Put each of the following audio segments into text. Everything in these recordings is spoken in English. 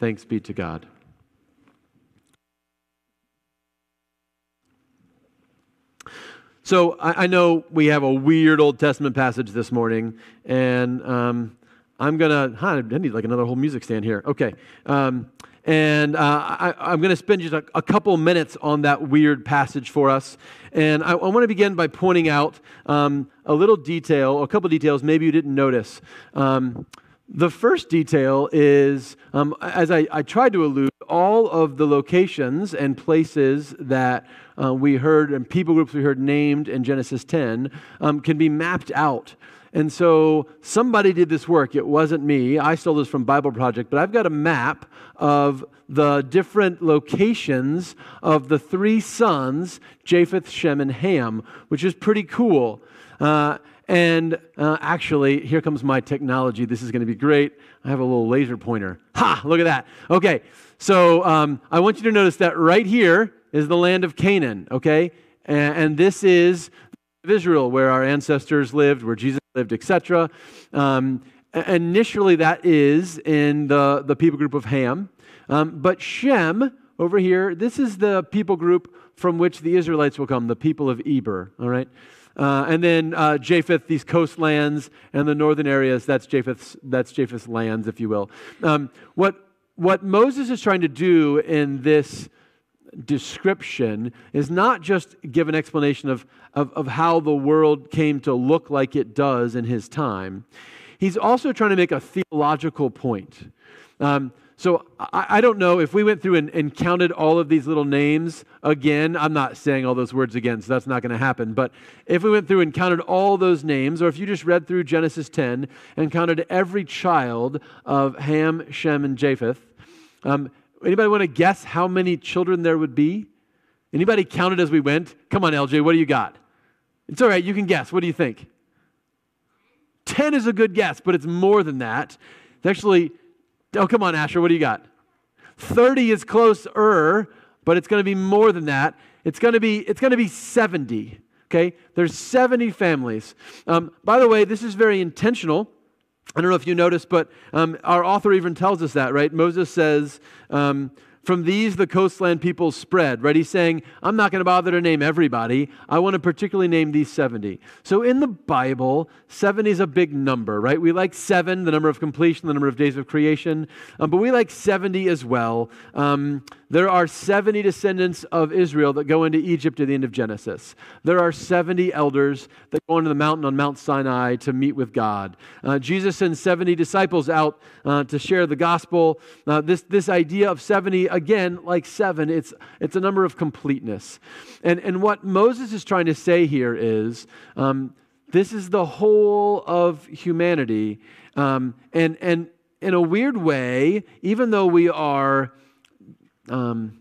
Thanks be to God. So I, I, know we have a weird Old Testament passage this morning, and um, I'm gonna. Huh, I need like another whole music stand here. Okay. Um, and uh, I, am going to spend just a, a, couple minutes on that weird passage for us. And I, I want to begin by pointing out um, a little detail, a couple details maybe you didn't notice. Um, the first detail is, um, as I, I, tried to allude, all of the locations and places that uh, we heard and people groups we heard named in Genesis 10 um, can be mapped out. And so somebody did this work. It wasn't me. I stole this from Bible Project, but I've got a map of the different locations of the three sons, Japheth, Shem, and Ham, which is pretty cool. Uh, and uh, actually, here comes my technology. This is going to be great. I have a little laser pointer. Ha! Look at that. Okay, so um, I want you to notice that right here is the land of Canaan, okay? And, and this is Israel, where our ancestors lived, where Jesus lived, etc. Um, initially, that is in the, the people group of Ham. Um, but Shem, over here, this is the people group from which the Israelites will come, the people of Eber, all right? Uh, and then uh, Japheth, these coastlands and the northern areas, that's Japheth's, that's Japheth's lands, if you will. Um, what, what Moses is trying to do in this description is not just give an explanation of, of, of how the world came to look like it does in his time. He's also trying to make a theological point. Um, so I, I, don't know if we went through and, and, counted all of these little names again. I'm not saying all those words again, so that's not going to happen. But if we went through and counted all those names, or if you just read through Genesis 10 and counted every child of Ham, Shem, and Japheth, um, anybody want to guess how many children there would be? Anybody counted as we went? Come on, LJ, what do you got? It's all right, you can guess. What do you think? 10 is a good guess, but it's more than that. It's actually Oh, come on, Asher, what do you got? 30 is closer, but it's going to be more than that. It's going to be, it's going to be 70. Okay? There's 70 families. Um, by the way, this is very intentional. I don't know if you noticed, but um, our author even tells us that, right? Moses says, um, from these, the coastland people spread, right? He's saying, I'm not going to bother to name everybody. I want to particularly name these 70. So in the Bible, 70 is a big number, right? We like seven, the number of completion, the number of days of creation, um, but we like 70 as well. Um, there are 70 descendants of Israel that go into Egypt at the end of Genesis. There are 70 elders that go into the mountain on Mount Sinai to meet with God. Uh, Jesus sends 70 disciples out uh, to share the gospel. Uh, this, this idea of 70, again, like seven, it's, it's a number of completeness. And, and what Moses is trying to say here is um, this is the whole of humanity. Um, and, and in a weird way, even though we are um,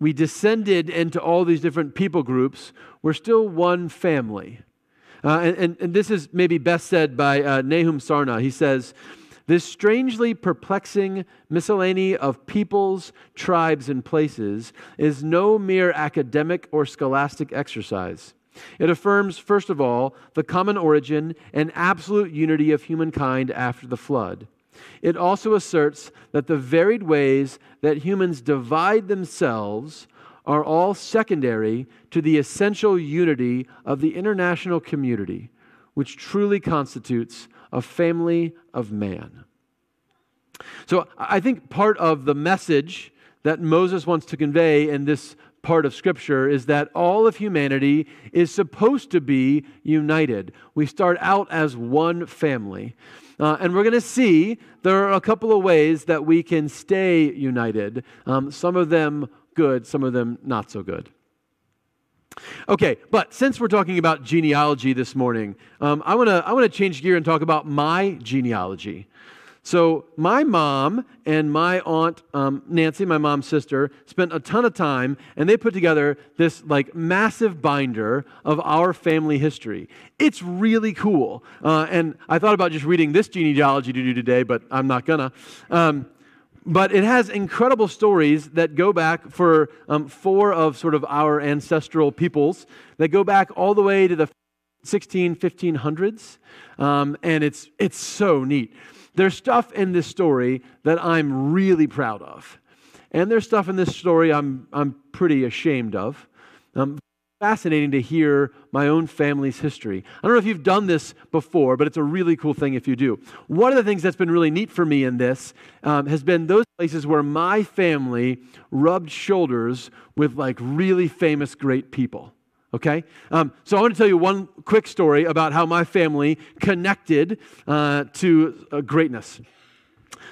we descended into all these different people groups, we're still one family. Uh, and, and, this is maybe best said by uh, Nahum Sarna. He says, This strangely perplexing miscellany of peoples, tribes, and places is no mere academic or scholastic exercise. It affirms, first of all, the common origin and absolute unity of humankind after the flood. It also asserts that the varied ways that humans divide themselves are all secondary to the essential unity of the international community, which truly constitutes a family of man. So I think part of the message that Moses wants to convey in this part of Scripture is that all of humanity is supposed to be united. We start out as one family. Uh, and we're going to see there are a couple of ways that we can stay united. Um, some of them good, some of them not so good. Okay, but since we're talking about genealogy this morning, um, I want to I want to change gear and talk about my genealogy. So, my mom and my aunt um, Nancy, my mom's sister, spent a ton of time and they put together this like massive binder of our family history. It's really cool. Uh, and I thought about just reading this genealogy to do today, but I'm not gonna. Um, but it has incredible stories that go back for um, four of sort of our ancestral peoples that go back all the way to the 16, 1500s. Um, and it's, it's so neat. There's stuff in this story that I'm really proud of. And there's stuff in this story I'm, I'm pretty ashamed of. Um, fascinating to hear my own family's history. I don't know if you've done this before, but it's a really cool thing if you do. One of the things that's been really neat for me in this um, has been those places where my family rubbed shoulders with like really famous, great people. Okay? Um, so I want to tell you one quick story about how my family connected uh, to uh, greatness.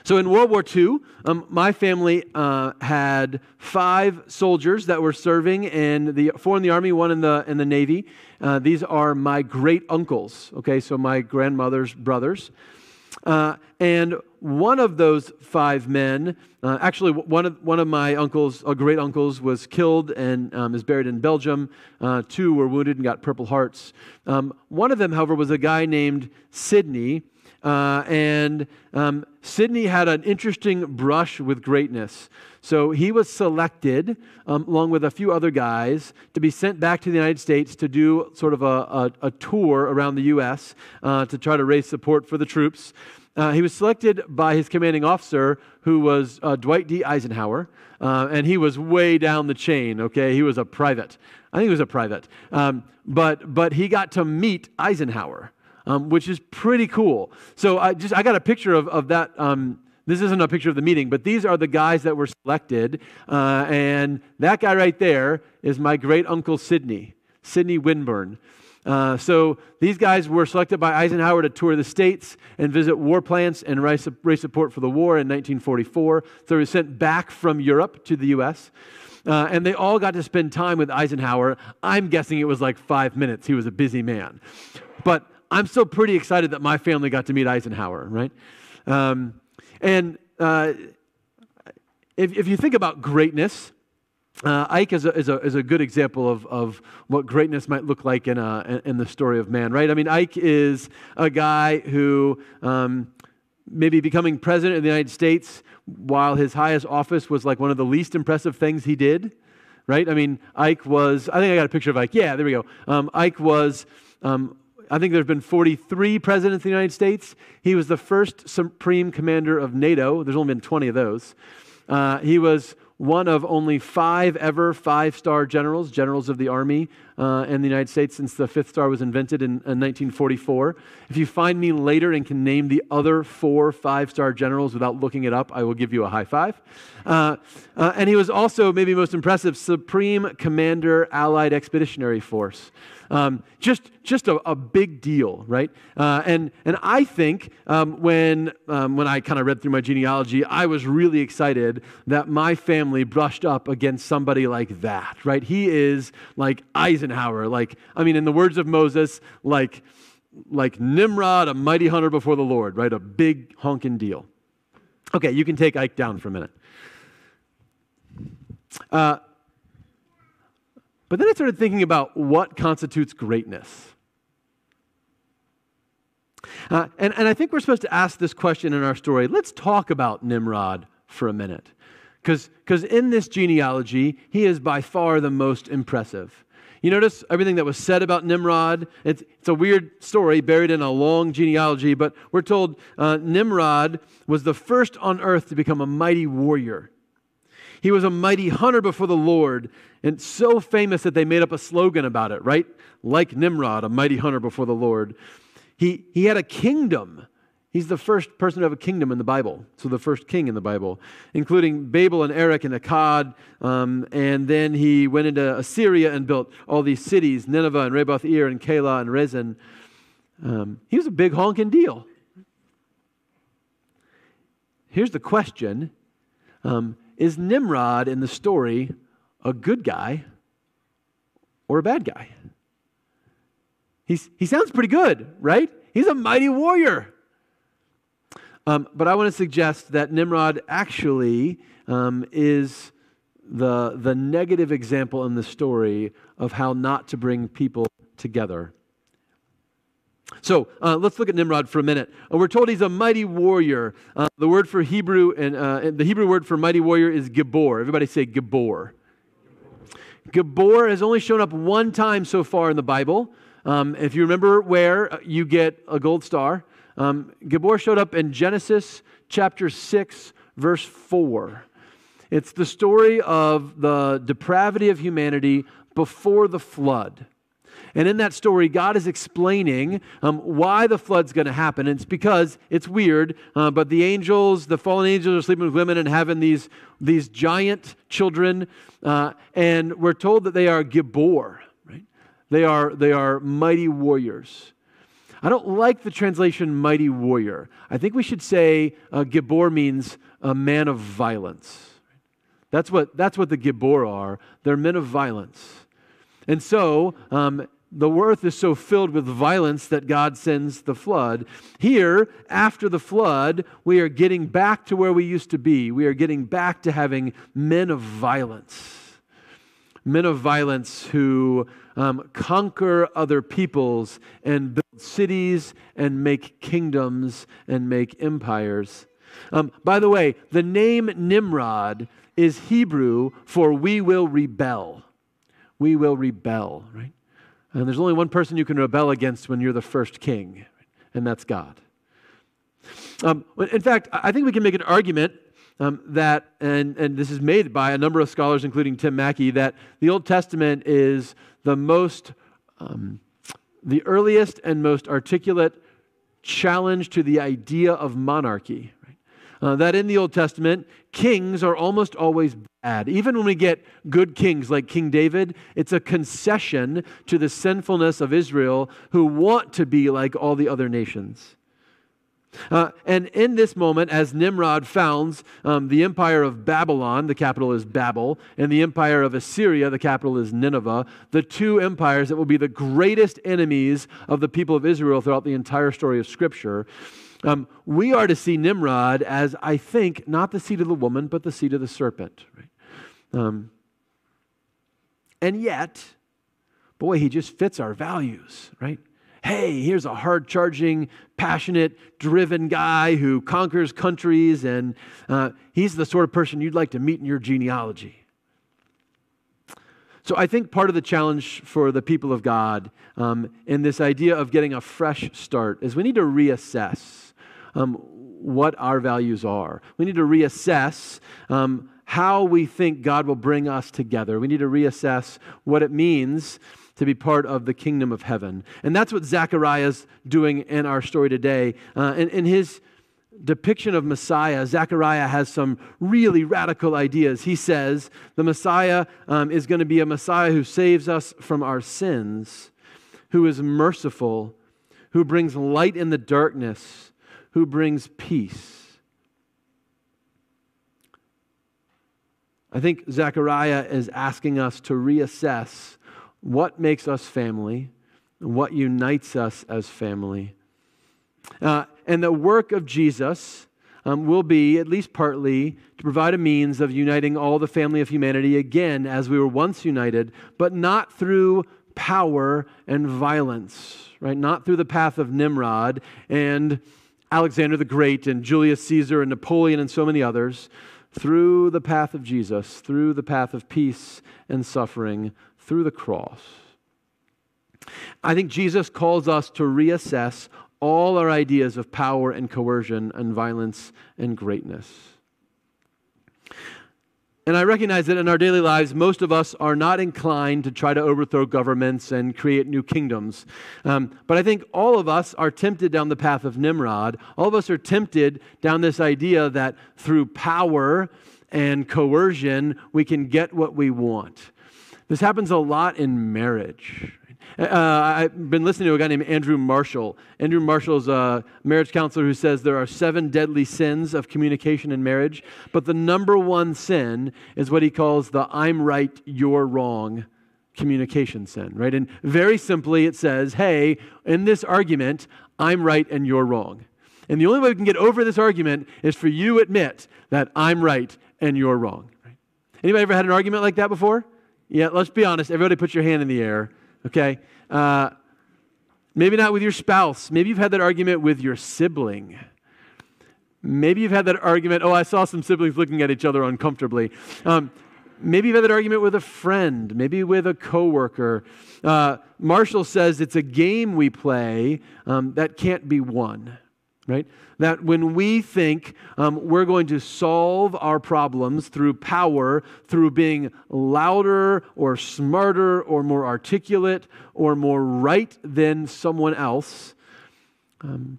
So in World War II, um, my family uh, had five soldiers that were serving in the four in the army, one in the in the navy. Uh, these are my great uncles. Okay, so my grandmother's brothers. Uh, and one of those five men, uh, actually, one of, one of my uncles, uh, great uncles, was killed and um, is buried in Belgium. Uh, two were wounded and got Purple Hearts. Um, one of them, however, was a guy named Sidney. Uh, and um, Sidney had an interesting brush with greatness. So he was selected, um, along with a few other guys, to be sent back to the United States to do sort of a, a, a tour around the U.S. Uh, to try to raise support for the troops. Uh, he was selected by his commanding officer, who was uh, Dwight D. Eisenhower, uh, and he was way down the chain, okay? He was a private. I think he was a private. Um, but, but he got to meet Eisenhower um, which is pretty cool. So I just I got a picture of, of that. Um, this isn't a picture of the meeting, but these are the guys that were selected. Uh, and that guy right there is my great uncle Sidney, Sidney Winburn. Uh, so these guys were selected by Eisenhower to tour the states and visit war plants and raise, raise support for the war in 1944. So they were sent back from Europe to the U.S. Uh, and they all got to spend time with Eisenhower. I'm guessing it was like five minutes. He was a busy man. But I'm still pretty excited that my family got to meet Eisenhower, right? Um, and uh, if, if you think about greatness, uh, Ike is a, is, a, is a good example of, of what greatness might look like in, a, in the story of man, right? I mean, Ike is a guy who um, maybe becoming president of the United States while his highest office was like one of the least impressive things he did, right? I mean, Ike was, I think I got a picture of Ike. Yeah, there we go. Um, Ike was um, I think there have been 43 presidents of the United States. He was the first supreme commander of NATO. There's only been 20 of those. Uh, he was one of only five ever five star generals, generals of the Army uh, in the United States since the fifth star was invented in, in 1944. If you find me later and can name the other four five star generals without looking it up, I will give you a high five. Uh, uh, and he was also, maybe most impressive, Supreme Commander Allied Expeditionary Force. Um, just just a, a, big deal, right? Uh, and and I think um, when um, when I kind of read through my genealogy, I was really excited that my family brushed up against somebody like that, right? He is like Eisenhower, like I mean, in the words of Moses, like like Nimrod, a mighty hunter before the Lord, right? A big honking deal. Okay, you can take Ike down for a minute. Uh, but then I started thinking about what constitutes greatness. Uh, and, and I think we're supposed to ask this question in our story. Let's talk about Nimrod for a minute. Because in this genealogy, he is by far the most impressive. You notice everything that was said about Nimrod? It's, it's a weird story buried in a long genealogy, but we're told uh, Nimrod was the first on earth to become a mighty warrior. He was a mighty hunter before the Lord, and so famous that they made up a slogan about it, right? Like Nimrod, a mighty hunter before the Lord. He, he had a kingdom. He's the first person to have a kingdom in the Bible, so the first king in the Bible, including Babel and Erech and Akkad. Um, and then he went into Assyria and built all these cities Nineveh and Reboth Ir and Calah and Resen. Um, he was a big honking deal. Here's the question um, is Nimrod in the story a good guy or a bad guy? He's, he sounds pretty good, right? He's a mighty warrior. Um, but I want to suggest that Nimrod actually um, is the, the negative example in the story of how not to bring people together. So uh, let's look at Nimrod for a minute. Uh, we're told he's a mighty warrior. Uh, the word for Hebrew and uh, the Hebrew word for mighty warrior is Gibor. Everybody say Gibor. Gibor has only shown up one time so far in the Bible. Um, if you remember where, uh, you get a gold star. Um, Gibor showed up in Genesis chapter 6, verse 4. It's the story of the depravity of humanity before the flood. And in that story, God is explaining um, why the flood's going to happen. And it's because it's weird, uh, but the angels, the fallen angels, are sleeping with women and having these, these giant children. Uh, and we're told that they are Gibor, right? They are, they are mighty warriors. I don't like the translation mighty warrior. I think we should say uh, Gibor means a man of violence. That's what, that's what the Gibor are. They're men of violence. And so, um, the earth is so filled with violence that God sends the flood. Here, after the flood, we are getting back to where we used to be. We are getting back to having men of violence. Men of violence who um, conquer other peoples and build cities and make kingdoms and make empires. Um, by the way, the name Nimrod is Hebrew for we will rebel. We will rebel, right? And there's only one person you can rebel against when you're the first king, and that's God. Um, in fact, I think we can make an argument um, that, and, and this is made by a number of scholars, including Tim Mackie, that the Old Testament is the most, um, the earliest and most articulate challenge to the idea of monarchy. Uh, that in the Old Testament, kings are almost always bad. Even when we get good kings like King David, it's a concession to the sinfulness of Israel who want to be like all the other nations. Uh, and in this moment, as Nimrod founds um, the empire of Babylon, the capital is Babel, and the empire of Assyria, the capital is Nineveh, the two empires that will be the greatest enemies of the people of Israel throughout the entire story of Scripture, um, we are to see Nimrod as, I think, not the seed of the woman, but the seed of the serpent. Right? Um, and yet, boy, he just fits our values, right? Hey, here's a hard charging, passionate, driven guy who conquers countries, and uh, he's the sort of person you'd like to meet in your genealogy. So I think part of the challenge for the people of God um, in this idea of getting a fresh start is we need to reassess um, what our values are. We need to reassess um, how we think God will bring us together. We need to reassess what it means to be part of the kingdom of heaven. And that's what Zechariah's doing in our story today. Uh, in, in his depiction of Messiah, Zechariah has some really radical ideas. He says the Messiah um, is going to be a Messiah who saves us from our sins, who is merciful, who brings light in the darkness who brings peace. I think Zechariah is asking us to reassess what makes us family, what unites us as family. Uh, and the work of Jesus um, will be, at least partly, to provide a means of uniting all the family of humanity again as we were once united, but not through power and violence, right? Not through the path of Nimrod and Alexander the Great and Julius Caesar and Napoleon and so many others through the path of Jesus, through the path of peace and suffering, through the cross. I think Jesus calls us to reassess all our ideas of power and coercion and violence and greatness. And I recognize that in our daily lives, most of us are not inclined to try to overthrow governments and create new kingdoms. Um, but I think all of us are tempted down the path of Nimrod. All of us are tempted down this idea that through power and coercion, we can get what we want. This happens a lot in marriage. Uh, I've been listening to a guy named Andrew Marshall. Andrew Marshall is a marriage counselor who says there are seven deadly sins of communication in marriage, but the number one sin is what he calls the I'm right, you're wrong communication sin, right? And very simply, it says, hey, in this argument, I'm right and you're wrong. And the only way we can get over this argument is for you to admit that I'm right and you're wrong. Anybody ever had an argument like that before? Yeah, let's be honest. Everybody put your hand in the air okay? Uh, maybe not with your spouse. Maybe you've had that argument with your sibling. Maybe you've had that argument, oh, I saw some siblings looking at each other uncomfortably. Um, maybe you've had that argument with a friend, maybe with a coworker. Uh, Marshall says it's a game we play um, that can't be won. Right? That when we think um, we're going to solve our problems through power, through being louder or smarter or more articulate or more right than someone else, um,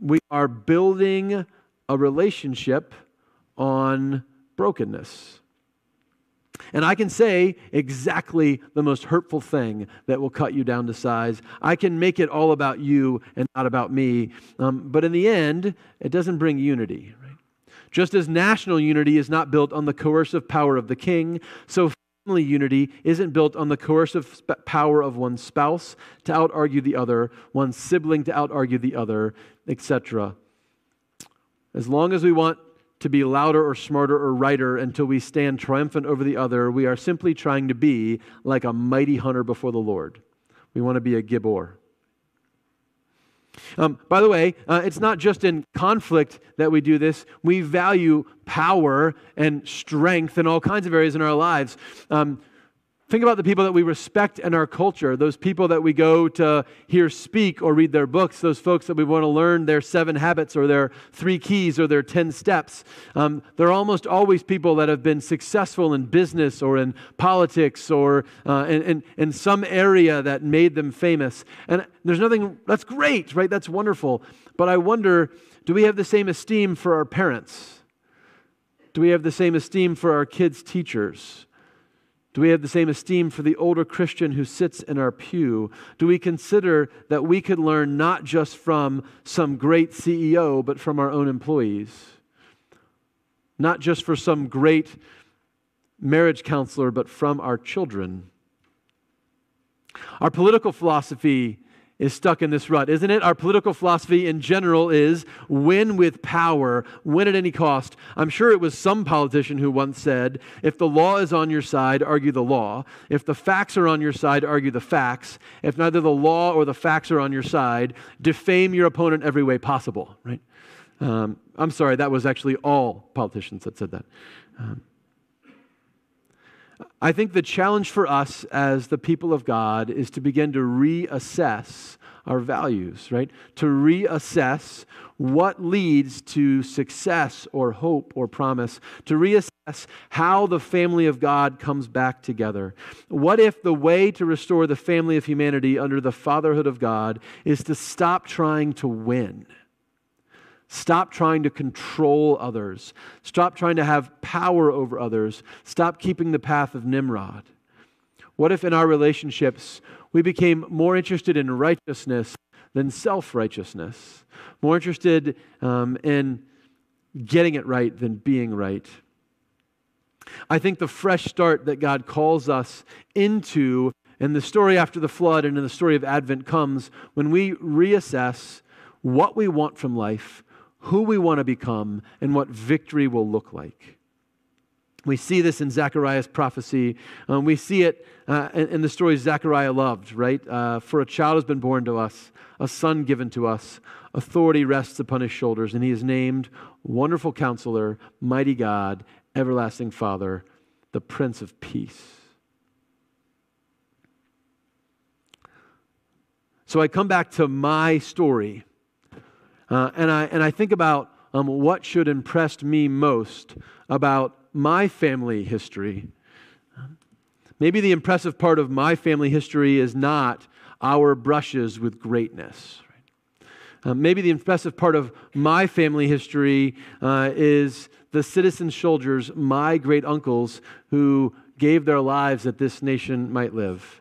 we are building a relationship on brokenness. And I can say exactly the most hurtful thing that will cut you down to size. I can make it all about you and not about me. Um, but in the end, it doesn't bring unity. Right? Just as national unity is not built on the coercive power of the king, so family unity isn't built on the coercive power of one spouse to out argue the other, one sibling to out argue the other, etc. As long as we want to be louder or smarter or righter until we stand triumphant over the other. We are simply trying to be like a mighty hunter before the Lord. We want to be a Gibbor. Um, by the way, uh, it's not just in conflict that we do this. We value power and strength in all kinds of areas in our lives. Um, Think about the people that we respect in our culture, those people that we go to hear speak or read their books, those folks that we want to learn their seven habits or their three keys or their 10 steps. Um, they're almost always people that have been successful in business or in politics or uh, in, in, in some area that made them famous. And there's nothing, that's great, right? That's wonderful. But I wonder do we have the same esteem for our parents? Do we have the same esteem for our kids' teachers? Do we have the same esteem for the older Christian who sits in our pew? Do we consider that we could learn not just from some great CEO, but from our own employees? Not just for some great marriage counselor, but from our children? Our political philosophy is stuck in this rut, isn't it? Our political philosophy in general is win with power, win at any cost. I'm sure it was some politician who once said, if the law is on your side, argue the law. If the facts are on your side, argue the facts. If neither the law or the facts are on your side, defame your opponent every way possible, right? Um, I'm sorry, that was actually all politicians that said that. Um, I think the challenge for us as the people of God is to begin to reassess our values, right? To reassess what leads to success or hope or promise, to reassess how the family of God comes back together. What if the way to restore the family of humanity under the fatherhood of God is to stop trying to win? Stop trying to control others. Stop trying to have power over others. Stop keeping the path of Nimrod. What if in our relationships we became more interested in righteousness than self righteousness? More interested um, in getting it right than being right? I think the fresh start that God calls us into in the story after the flood and in the story of Advent comes when we reassess what we want from life who we want to become, and what victory will look like. We see this in Zechariah's prophecy. Um, we see it uh, in, the story Zechariah loved, right? Uh, For a child has been born to us, a son given to us, authority rests upon his shoulders, and he is named Wonderful Counselor, Mighty God, Everlasting Father, the Prince of Peace. So I come back to my story uh, and, I, and I think about um, what should impress me most about my family history. Maybe the impressive part of my family history is not our brushes with greatness. Uh, maybe the impressive part of my family history uh, is the citizen soldiers, my great uncles, who gave their lives that this nation might live.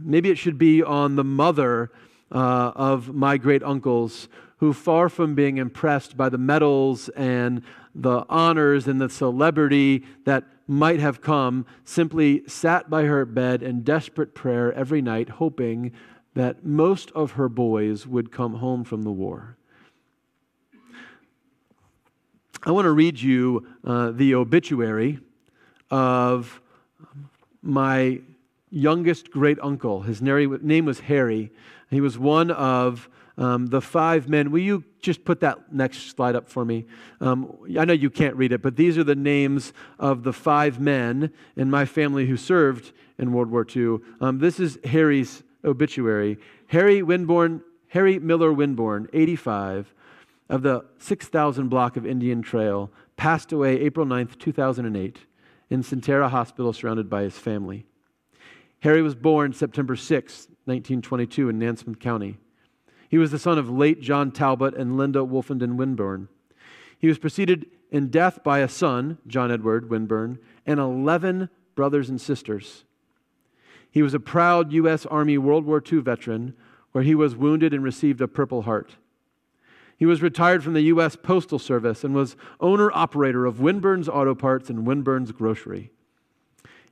maybe it should be on the mother uh, of my great uncles who, far from being impressed by the medals and the honors and the celebrity that might have come, simply sat by her bed in desperate prayer every night, hoping that most of her boys would come home from the war. I want to read you uh, the obituary of my youngest great uncle. His name was Harry. He was one of um, the five men. Will you just put that next slide up for me? Um, I know you can't read it, but these are the names of the five men in my family who served in World War II. Um, this is Harry's obituary. Harry Winburn, Harry Miller Winburn, 85, of the 6000 block of Indian Trail, passed away April 9th, 2008, in Sentara Hospital, surrounded by his family. Harry was born September 6, 1922, in Nansemond County. He was the son of late John Talbot and Linda Wolfenden Winburn. He was preceded in death by a son, John Edward Winburn, and 11 brothers and sisters. He was a proud U.S. Army World War II veteran, where he was wounded and received a Purple Heart. He was retired from the U.S. Postal Service and was owner operator of Winburn's Auto Parts and Winburn's Grocery.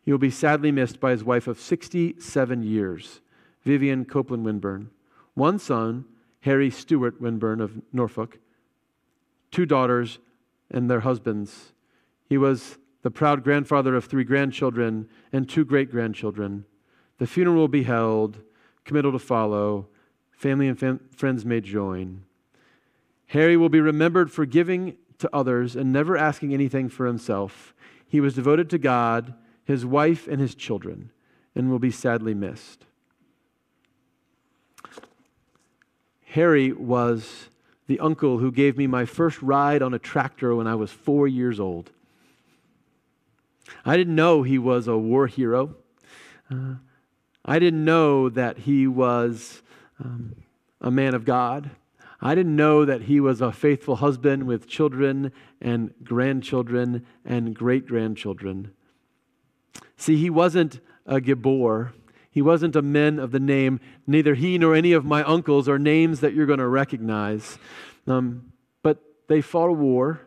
He will be sadly missed by his wife of 67 years, Vivian Copeland Winburn, one son, Harry Stewart Winburn of Norfolk, two daughters, and their husbands. He was the proud grandfather of three grandchildren and two great grandchildren. The funeral will be held, committal to follow, family and fam- friends may join. Harry will be remembered for giving to others and never asking anything for himself. He was devoted to God, his wife, and his children, and will be sadly missed. Harry was the uncle who gave me my first ride on a tractor when I was four years old. I didn't know he was a war hero. Uh, I didn't know that he was um, a man of God. I didn't know that he was a faithful husband with children and grandchildren and great grandchildren. See, he wasn't a Gibor. He wasn't a man of the name. Neither he nor any of my uncles are names that you're going to recognize. Um, but they fought a war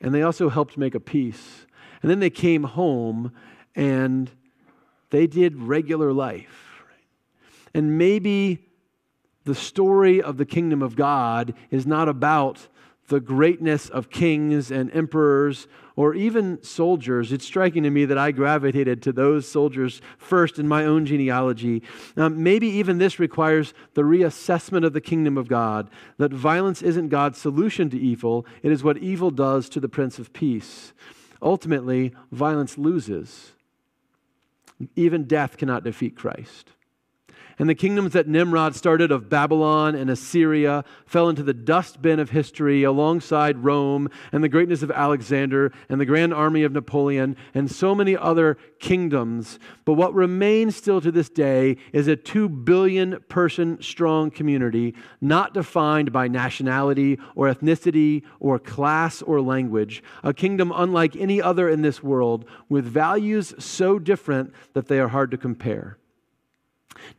and they also helped make a peace. And then they came home and they did regular life. And maybe the story of the kingdom of God is not about the greatness of kings and emperors or even soldiers. It's striking to me that I gravitated to those soldiers first in my own genealogy. Um, maybe even this requires the reassessment of the kingdom of God that violence isn't God's solution to evil, it is what evil does to the Prince of Peace. Ultimately, violence loses. Even death cannot defeat Christ. And the kingdoms that Nimrod started of Babylon and Assyria fell into the dustbin of history alongside Rome and the greatness of Alexander and the grand army of Napoleon and so many other kingdoms. But what remains still to this day is a two billion person strong community, not defined by nationality or ethnicity or class or language. A kingdom unlike any other in this world, with values so different that they are hard to compare.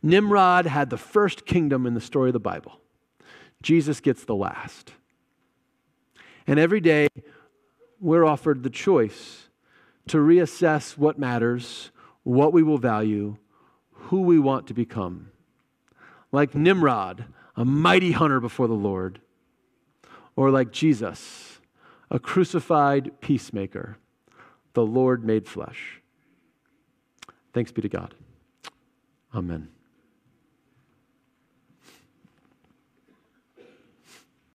Nimrod had the first kingdom in the story of the Bible. Jesus gets the last. And every day, we're offered the choice to reassess what matters, what we will value, who we want to become. Like Nimrod, a mighty hunter before the Lord, or like Jesus, a crucified peacemaker, the Lord made flesh. Thanks be to God. Amen.